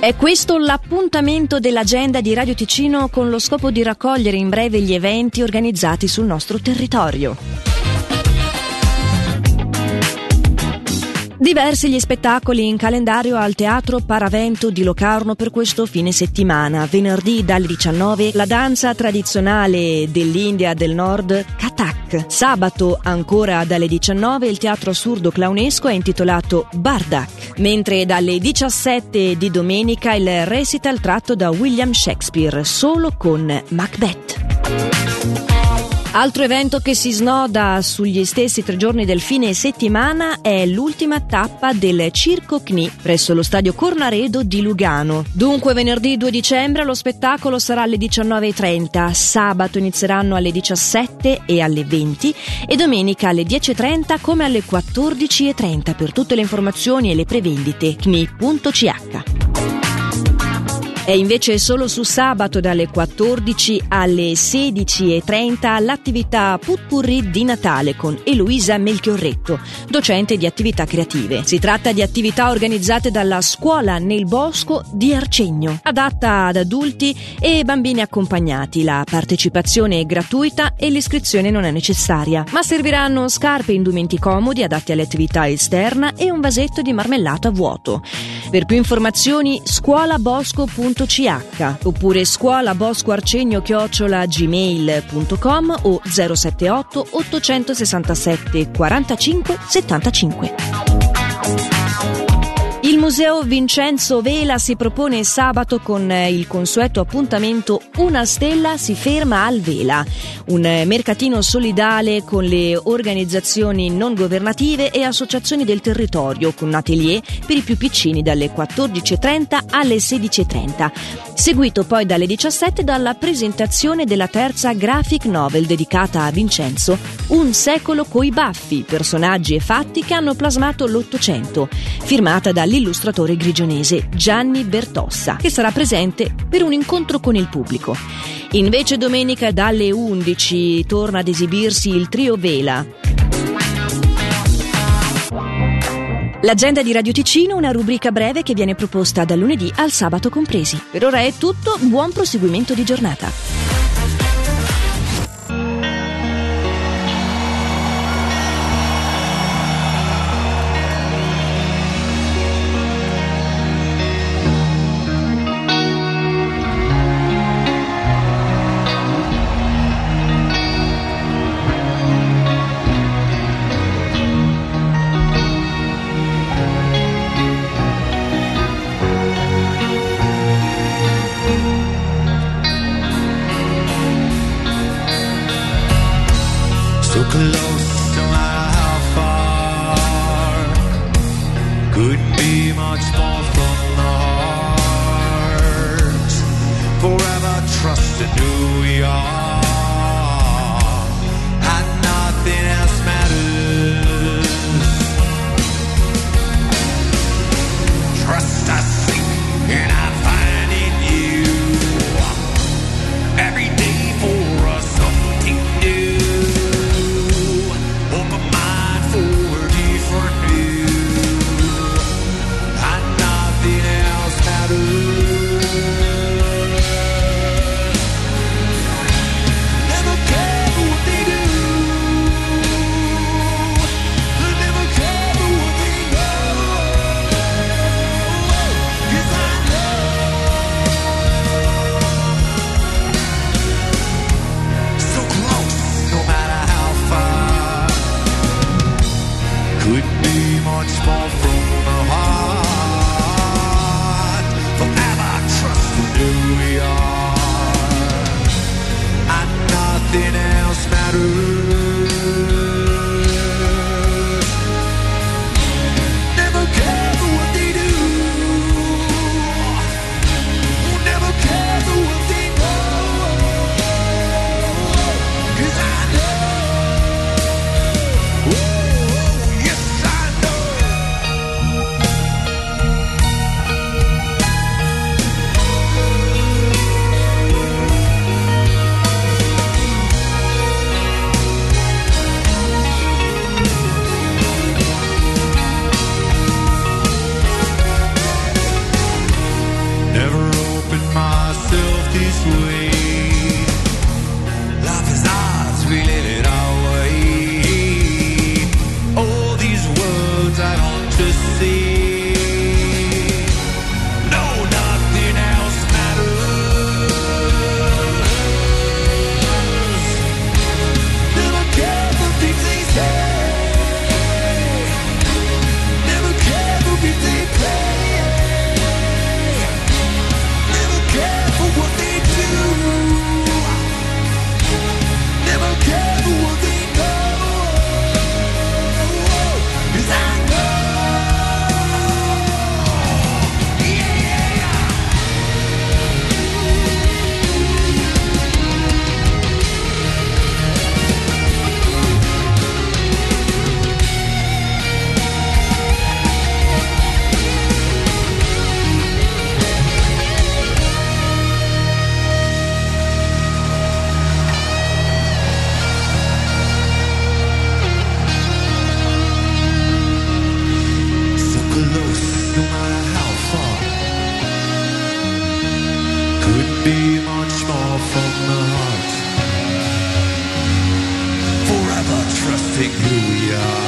È questo l'appuntamento dell'agenda di Radio Ticino con lo scopo di raccogliere in breve gli eventi organizzati sul nostro territorio. Diversi gli spettacoli in calendario al Teatro Paravento di Locarno per questo fine settimana. Venerdì dalle 19 la danza tradizionale dell'India del Nord Kathak. Sabato ancora dalle 19 il teatro assurdo clownesco è intitolato Bardak. Mentre dalle 17 di domenica il recital tratto da William Shakespeare solo con Macbeth. Altro evento che si snoda sugli stessi tre giorni del fine settimana è l'ultima tappa del Circo CNI presso lo stadio Cornaredo di Lugano. Dunque venerdì 2 dicembre lo spettacolo sarà alle 19.30, sabato inizieranno alle 17 e alle 20 e domenica alle 10.30 come alle 14.30 per tutte le informazioni e le prevendite cni.ch. È invece solo su sabato dalle 14 alle 16.30 l'attività Putpurri di Natale con Eloisa Melchiorretto, docente di attività creative. Si tratta di attività organizzate dalla Scuola nel Bosco di Arcegno, adatta ad adulti e bambini accompagnati. La partecipazione è gratuita e l'iscrizione non è necessaria, ma serviranno scarpe e indumenti comodi adatti alle attività esterna e un vasetto di marmellato a vuoto. Per più informazioni scuolabosco.ch oppure scuolaboscoarcegno chiocciola gmail.com o 078 867 45 75. Museo Vincenzo Vela si propone sabato con il consueto appuntamento Una stella si ferma al Vela, un mercatino solidale con le organizzazioni non governative e associazioni del territorio con un atelier per i più piccini dalle 14.30 alle 16.30, seguito poi dalle 17 dalla presentazione della terza graphic novel dedicata a Vincenzo, Un secolo coi baffi, personaggi e fatti che hanno plasmato l'Ottocento, firmata da l'illustratore grigionese Gianni Bertossa, che sarà presente per un incontro con il pubblico. Invece domenica dalle 11 torna ad esibirsi il trio Vela. L'agenda di Radio Ticino, una rubrica breve che viene proposta dal lunedì al sabato compresi. Per ora è tutto, buon proseguimento di giornata. Couldn't be much more from the heart. Forever who we myself this way think who we are.